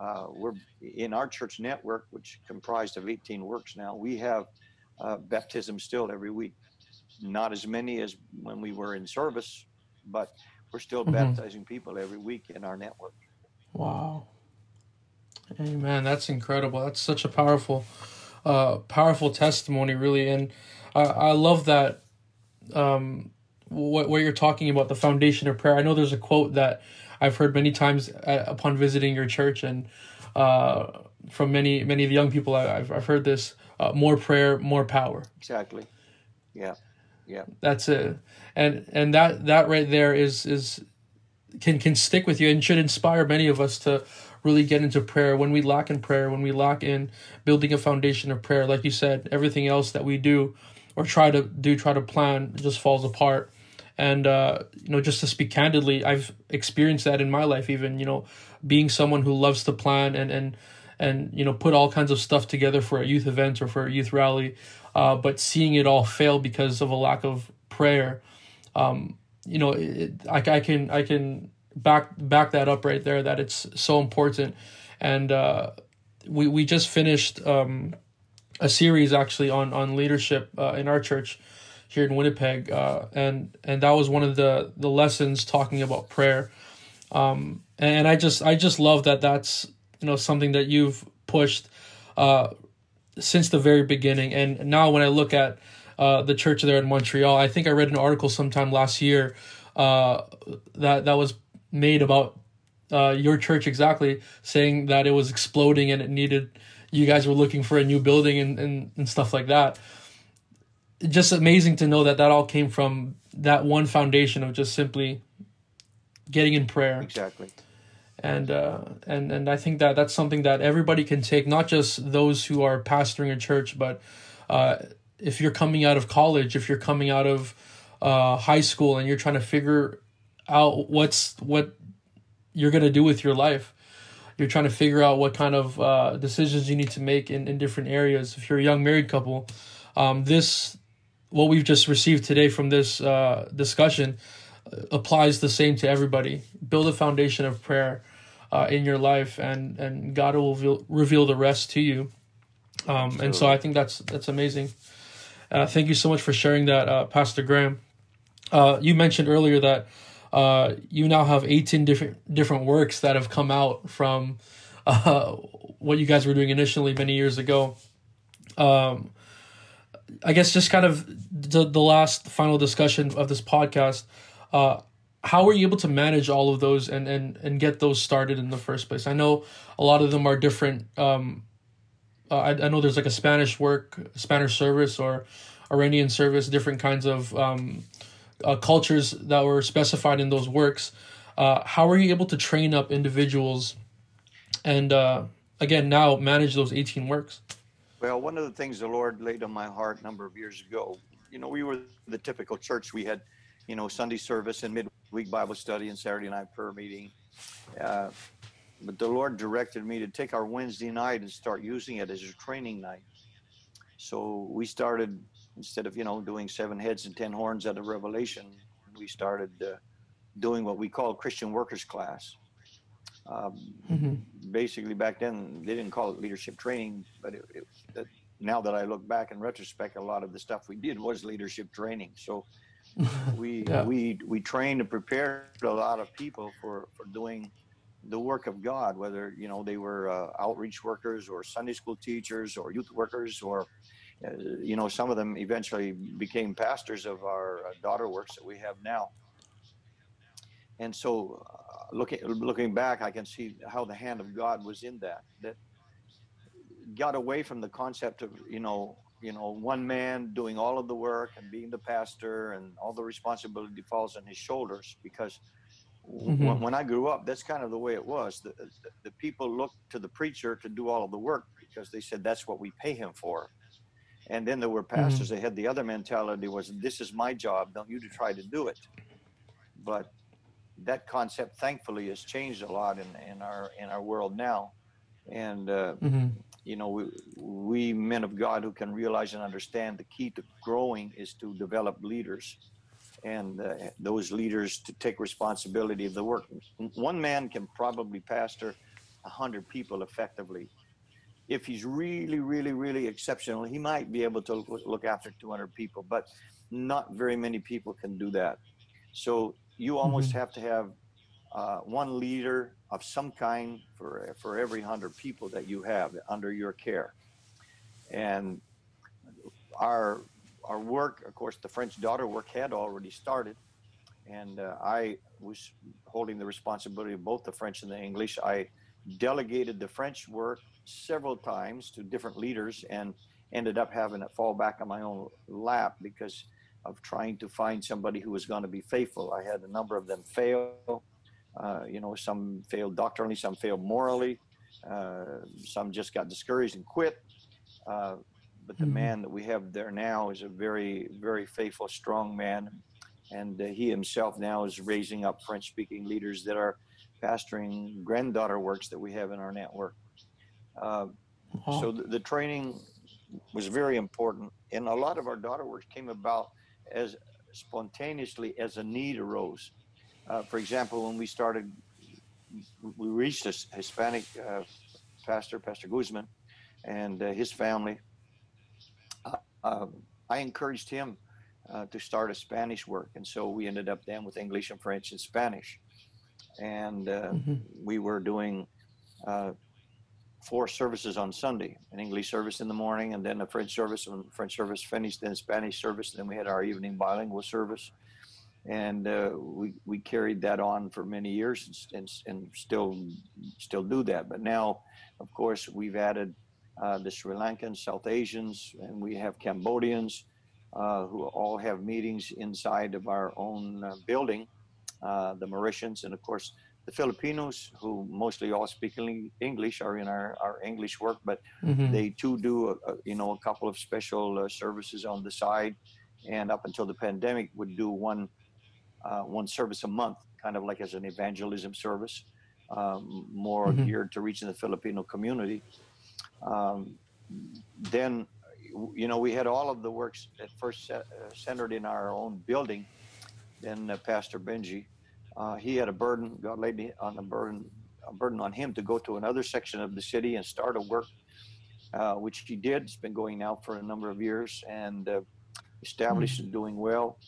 uh, we're in our church network, which comprised of 18 works now, we have uh, baptism still every week. Not as many as when we were in service, but we're still mm-hmm. baptizing people every week in our network. Wow. Amen. That's incredible. That's such a powerful uh, powerful testimony, really. And I, I love that um, what, what you're talking about, the foundation of prayer. I know there's a quote that I've heard many times at, upon visiting your church and uh, from many, many of the young people I, have I've heard this uh, more prayer, more power. Exactly. Yeah. Yeah. That's it. And, and that, that right there is, is, can, can stick with you and should inspire many of us to really get into prayer, when we lack in prayer, when we lack in building a foundation of prayer, like you said, everything else that we do or try to do, try to plan, just falls apart. And uh, you know, just to speak candidly, I've experienced that in my life. Even you know, being someone who loves to plan and and and you know put all kinds of stuff together for a youth event or for a youth rally, uh, but seeing it all fail because of a lack of prayer. Um, you know, it, I, I can I can back back that up right there that it's so important and uh, we we just finished um, a series actually on on leadership uh, in our church here in Winnipeg uh, and and that was one of the the lessons talking about prayer um, and I just I just love that that's you know something that you've pushed uh, since the very beginning and now when I look at uh, the church there in Montreal I think I read an article sometime last year uh, that that was made about uh, your church exactly, saying that it was exploding and it needed, you guys were looking for a new building and, and, and stuff like that. Just amazing to know that that all came from that one foundation of just simply getting in prayer. Exactly. And uh, and and I think that that's something that everybody can take, not just those who are pastoring a church, but uh, if you're coming out of college, if you're coming out of uh, high school, and you're trying to figure out what's what you're gonna do with your life. You're trying to figure out what kind of uh, decisions you need to make in, in different areas. If you're a young married couple, um, this what we've just received today from this uh, discussion uh, applies the same to everybody. Build a foundation of prayer uh, in your life, and and God will reveal, reveal the rest to you. Um, and so I think that's that's amazing. Uh, thank you so much for sharing that, uh, Pastor Graham. Uh, you mentioned earlier that uh, you now have 18 different different works that have come out from uh, what you guys were doing initially many years ago. Um, I guess just kind of the, the last final discussion of this podcast. Uh, how were you able to manage all of those and, and, and get those started in the first place? I know a lot of them are different. Um, uh, I, I know there's like a Spanish work, Spanish service, or Iranian service, different kinds of um, uh, cultures that were specified in those works. Uh, how are you able to train up individuals and uh, again now manage those 18 works? Well, one of the things the Lord laid on my heart a number of years ago, you know, we were the typical church. We had, you know, Sunday service and midweek Bible study and Saturday night prayer meeting. Uh, but the Lord directed me to take our Wednesday night and start using it as a training night. So we started instead of you know doing seven heads and ten horns out of Revelation, we started uh, doing what we call Christian workers class. Um, mm-hmm. Basically, back then they didn't call it leadership training, but it, it, now that I look back in retrospect, a lot of the stuff we did was leadership training. So we yeah. we we trained and prepared a lot of people for for doing the work of God, whether you know they were uh, outreach workers or Sunday school teachers or youth workers or uh, you know, some of them eventually became pastors of our uh, daughter works that we have now. And so, looking looking back, I can see how the hand of God was in that. That got away from the concept of you know you know one man doing all of the work and being the pastor and all the responsibility falls on his shoulders because mm-hmm. when, when, I grew up, that's kind of the way it was. The, the, the people looked to the preacher to do all of the work because they said that's what we pay him for. And then there were pastors mm-hmm. that had the other mentality was this is my job, don't you try to do it. But that concept thankfully has changed a lot in, in our in our world now. And uh, mm-hmm. you know, we, we men of God who can realize and understand the key to growing is to develop leaders and uh, those leaders to take responsibility of the work. One man can probably pastor a hundred people effectively if he's really, really, really exceptional, he might be able to look after 200 people, but not very many people can do that. So you almost mm-hmm. have to have uh, one leader of some kind for for every hundred people that you have under your care. And our our work, of course, the French daughter work had already started, and uh, I was holding the responsibility of both the French and the English. I delegated the French work several times to different leaders and ended up having it fall back on my own lap because of trying to find somebody who was going to be faithful. I had a number of them fail. Uh, you know, some failed doctrinally, some failed morally, uh, some just got discouraged and quit. Uh, but the mm-hmm. man that we have there now is a very, very faithful, strong man. And uh, he himself now is raising up French speaking leaders that are pastoring granddaughter works that we have in our network. Uh, So the, the, training was very important, and a lot of our daughter works came about as spontaneously as a need arose. Uh, for example, when we started, we reached a Hispanic uh, pastor, Pastor Guzman, and uh, his family. Uh, um, I encouraged him uh, to start a Spanish work, and so we ended up then with English and French and Spanish, and mm-hmm. we were doing four services on Sunday, an English service in the morning, and then a French service. When French service finished, then Spanish service. Then we had our evening bilingual service, and uh, we we carried that on for many years, and, and still still do that. But now, of course, we've added uh, the Sri Lankans, South Asians, and we have Cambodians, uh, who all have meetings inside of our own uh, building. uh, the Mauritians, and of course the Filipinos, who mostly all speak English, are in our, our English work, but mm-hmm. they too do, a, a, you know, a couple of special uh, services on the side. And up until the pandemic, would do one uh, one service a month, kind of like as an evangelism service, um, more mm-hmm. geared to reaching the Filipino community. Um, then, you know, we had all of the works at first uh, centered in our own building. Then uh, Pastor Benji uh, he had a burden. God laid me on a burden, a burden on him to go to another section of the city and start a work, uh, which he did. It's been going now for a number of years and uh, established mm-hmm. and doing well.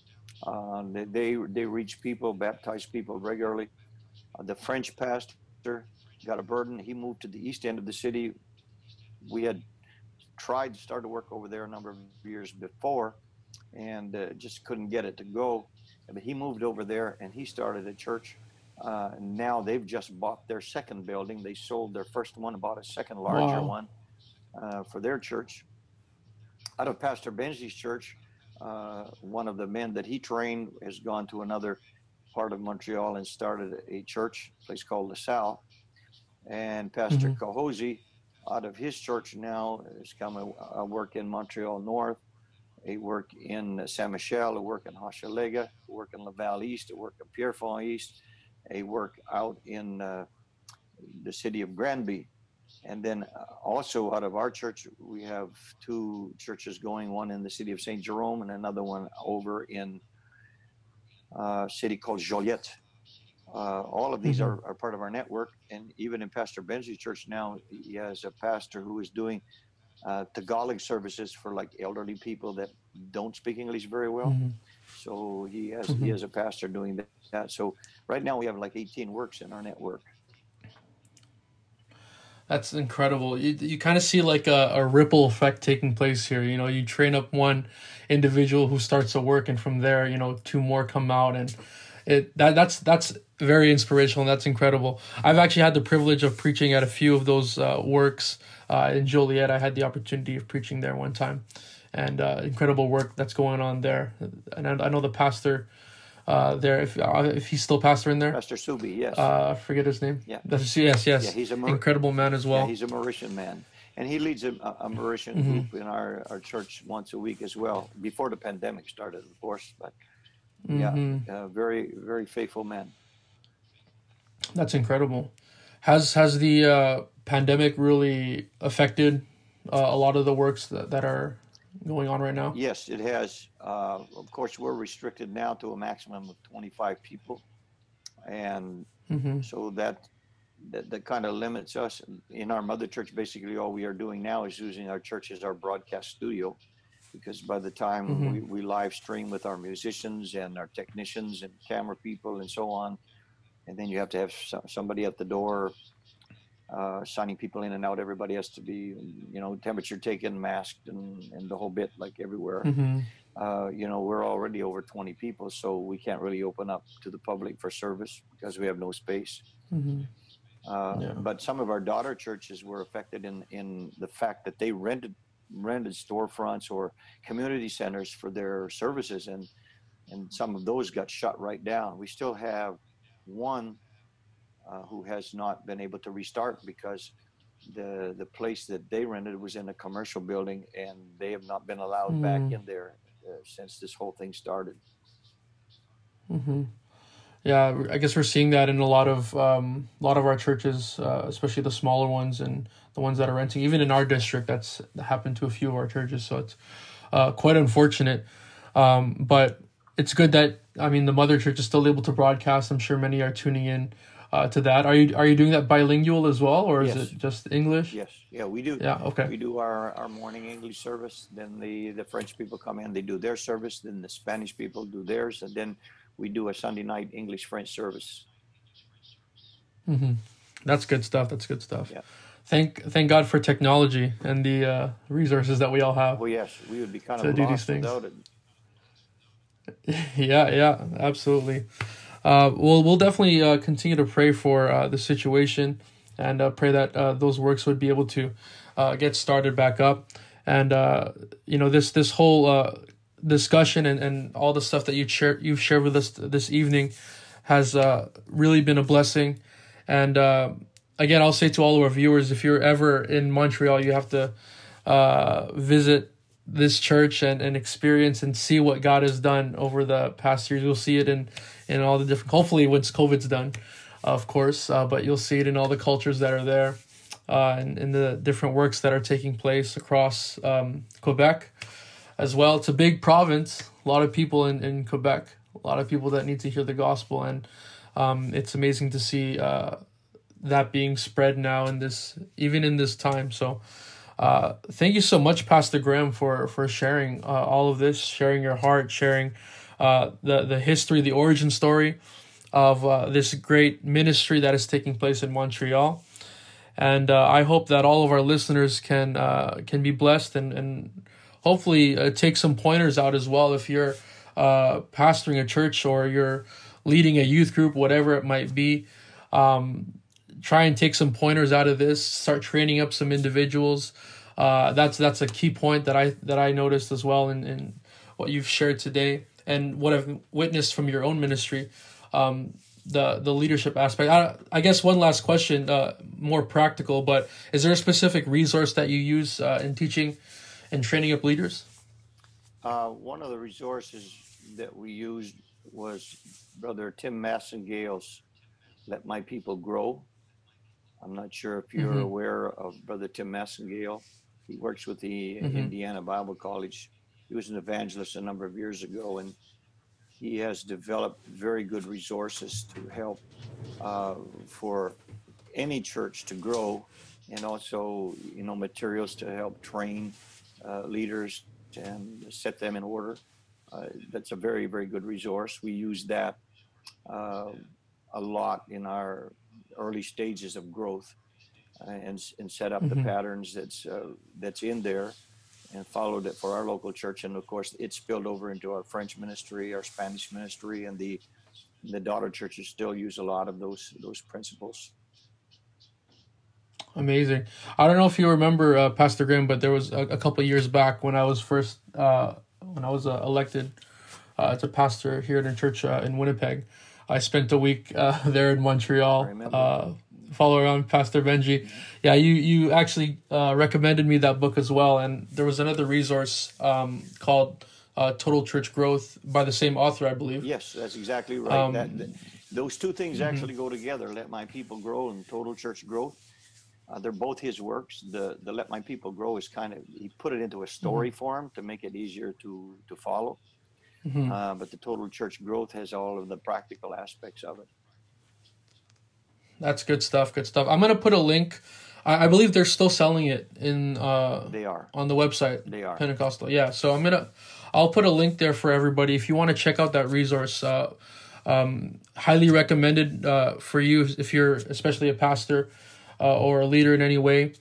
Uh, they, they they reach people, baptize people regularly. Uh, the French pastor got a burden. He moved to the east end of the city. We had tried to start to work over there a number of years before, and uh, just couldn't get it to go but he moved over there and he started a church. Uh, now they've just bought their second building. They sold their first one, and bought a second larger wow. one uh, for their church. Out of Pastor Benji's church, uh, one of the men that he trained has gone to another part of Montreal and started a church, a place called La Salle. And Pastor mm-hmm. Kahosi, out of his church now, has come a work in Montreal North I work in Saint Michel, I work in Hochelaga, I work in Laval East, I work in Pierrefonds East, I work out in uh, the city of Granby. And then uh, also out of our church, we have two churches going, one in the city of St. Jerome and another one over in a uh, city called Joliette. Uh, all of these mm-hmm. are, are, part of our network. And even in Pastor Benji's church now, he has a pastor who is doing uh, Tagalog services for like elderly people that don't speak English very well. Mm-hmm. So he has mm-hmm. he has a pastor doing that. So right now we have like 18 works in our network. That's incredible. You, you kind of see like a, a ripple effect taking place here. You know, you train up one individual who starts to work, and from there, you know, two more come out, and it that that's that's very inspirational. and That's incredible. I've actually had the privilege of preaching at a few of those uh, works uh, in Joliette. I had the opportunity of preaching there one time, and uh, incredible work that's going on there. And I, I know the pastor uh, there, if uh, if he's still pastor in there, Pastor Subi, yes. Uh, I forget his name. Yeah, that's, yes, yes. Yeah, he's a incredible man as well. Yeah, he's a Mauritian man, and he leads a, a Mauritian mm-hmm. group in our, our church once a week as well. Before the pandemic started, of course, but mm-hmm. yeah, very very faithful man. That's incredible. Has has the uh, pandemic really affected uh, a lot of the works that, that are going on right now? Yes, it has. Uh, of course, we're restricted now to a maximum of 25 people. And mm-hmm. so that, that, that kind of limits us. In our mother church, basically, all we are doing now is using our church as our broadcast studio. Because by the time mm-hmm. we, we live stream with our musicians and our technicians and camera people and so on, and then you have to have somebody at the door uh, signing people in and out. Everybody has to be, you know, temperature taken, masked, and, and the whole bit, like everywhere. Mm-hmm. Uh, you know, we're already over 20 people, so we can't really open up to the public for service because we have no space. Mm-hmm. Uh, yeah. But some of our daughter churches were affected in, in the fact that they rented rented storefronts or community centers for their services, and and some of those got shut right down. We still have one uh, who has not been able to restart because the the place that they rented was in a commercial building and they have not been allowed mm. back in there uh, since this whole thing started. Mm-hmm. Yeah, I guess we're seeing that in a lot of um, a lot of our churches, uh, especially the smaller ones and the ones that are renting. Even in our district, that's happened to a few of our churches, so it's uh, quite unfortunate. Um, but it's good that I mean the mother church is still able to broadcast. I'm sure many are tuning in uh, to that. Are you are you doing that bilingual as well, or is yes. it just English? Yes, yeah, we do. Yeah, okay. We do our, our morning English service. Then the the French people come in, they do their service. Then the Spanish people do theirs, and then we do a Sunday night English French service. Mm-hmm. That's good stuff. That's good stuff. Yeah. Thank thank God for technology and the uh, resources that we all have. Well, yes, we would be kind of do these things. without it. yeah, yeah, absolutely. Uh, we'll we'll definitely uh, continue to pray for uh, the situation and uh, pray that uh, those works would be able to uh, get started back up. And uh, you know this this whole uh, discussion and, and all the stuff that you share you've shared with us this evening has uh, really been a blessing. And uh, again, I'll say to all of our viewers, if you're ever in Montreal, you have to uh, visit this church and, and experience and see what God has done over the past years. You'll see it in, in all the different, hopefully once COVID's done, of course, uh, but you'll see it in all the cultures that are there uh, and in the different works that are taking place across um, Quebec as well. It's a big province, a lot of people in, in Quebec, a lot of people that need to hear the gospel. And um, it's amazing to see uh, that being spread now in this, even in this time. So, uh, thank you so much, Pastor Graham, for for sharing uh, all of this, sharing your heart, sharing uh, the the history, the origin story of uh, this great ministry that is taking place in Montreal. And uh, I hope that all of our listeners can uh, can be blessed and and hopefully uh, take some pointers out as well. If you're uh, pastoring a church or you're leading a youth group, whatever it might be, um, try and take some pointers out of this. Start training up some individuals. Uh, that's that's a key point that I that I noticed as well in, in what you've shared today and what I've witnessed from your own ministry. Um, the the leadership aspect. I, I guess one last question, uh, more practical, but is there a specific resource that you use uh, in teaching and training up leaders? Uh, one of the resources that we used was Brother Tim Massengale's "Let My People Grow." I'm not sure if you're mm-hmm. aware of Brother Tim Massengale. He works with the mm-hmm. Indiana Bible College. He was an evangelist a number of years ago, and he has developed very good resources to help uh, for any church to grow, and also you know materials to help train leaders and set them in order. Uh, that's a very very good resource. We use that uh, a lot in our early stages of growth, uh, and and set up mm-hmm. the patterns that's uh, that's in there and followed it for our local church. And of course, it spilled over into our French ministry, our Spanish ministry, and the the daughter churches still use a lot of those those principles. Amazing. I don't know if you remember uh, Pastor Graham, but there was a, a couple years back when I was first uh, when I was uh, elected uh, as a pastor here in a church uh, in Winnipeg. I spent a week uh, there in Montreal follow around Pastor Benji. Yeah, you you actually uh, recommended me that book as well, and there was another resource um, called uh, Total Church Growth by the same author, I believe. Yes, that's exactly right. Um, that, that, those two things mm-hmm. actually go together. Let my people grow and Total Church Growth. Uh, they're both his works. The the Let My People Grow is kind of he put it into a story mm-hmm. form to make it easier to to follow. Mm-hmm. Uh, but the Total Church Growth has all of the practical aspects of it. That's good stuff. Good stuff. I'm gonna put a link. I, I believe they're still selling it in. Uh, they are on the website. They are Pentecostal. Yeah. So I'm gonna. I'll put a link there for everybody if you want to check out that resource. Uh, um, highly recommended uh, for you if you're especially a pastor uh, or a leader in any way.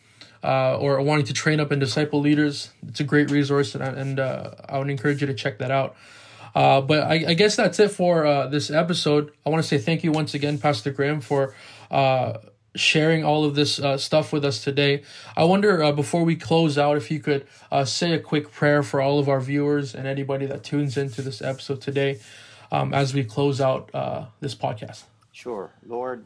Uh, or wanting to train up and disciple leaders, it's a great resource, and, and uh, I would encourage you to check that out. Uh, but I, I, guess that's it for uh, this episode. I want to say thank you once again, Pastor Graham, for sharing all of this uh, stuff with us today. I wonder, uh, before we close out, if you could uh, say a quick prayer for all of our viewers and anybody that tunes into this episode today um, as we close out this podcast. Sure. Lord,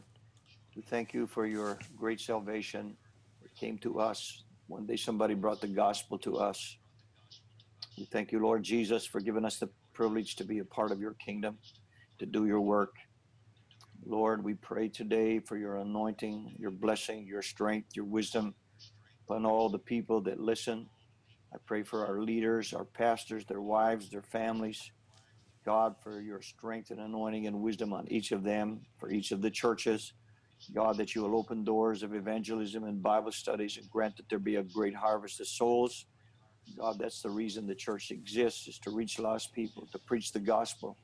we thank you for your great salvation. It came to us. One day somebody brought the gospel to us. We thank you, Lord Jesus, for giving us the privilege to be a part of your kingdom, to do your work. Lord, we pray today for your anointing, your blessing, your strength, your wisdom upon all the people that listen. I pray for our leaders, our pastors, their wives, their families. God, for your strength and anointing and wisdom on each of them, for each of the churches. God, that you will open doors of evangelism and Bible studies and grant that there be a great harvest of souls. God, that's the reason the church exists, is to reach lost people, to preach the gospel.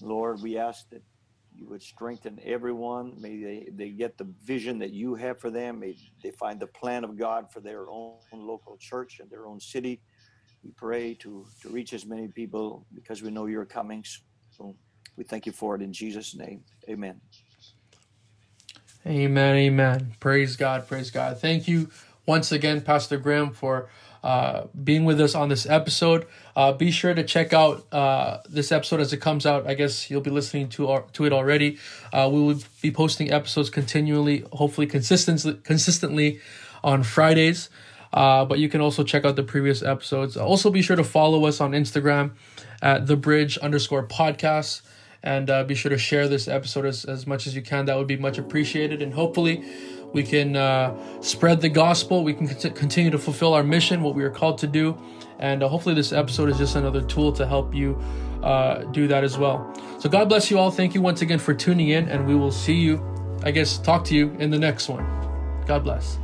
Lord, we ask that you would strengthen everyone. May they, they get the vision that you have for them. May they find the plan of God for their own local church and their own city. We pray to, to reach as many people because we know you're coming So We thank you for it in Jesus' name. Amen. Amen. Amen. Praise God. Praise God. Thank you once again, Pastor Graham, for uh, being with us on this episode. Uh, be sure to check out uh, this episode as it comes out. I guess you'll be listening to to it already. Uh, we will be posting episodes continually, hopefully consistently consistently on Fridays. Uh, but you can also check out the previous episodes. Also, be sure to follow us on Instagram at the bridge underscore podcast. And uh, be sure to share this episode as, as much as you can. That would be much appreciated. And hopefully, we can uh, spread the gospel. We can continue to fulfill our mission, what we are called to do. And uh, hopefully, this episode is just another tool to help you uh, do that as well. So, God bless you all. Thank you once again for tuning in. And we will see you, I guess, talk to you in the next one. God bless.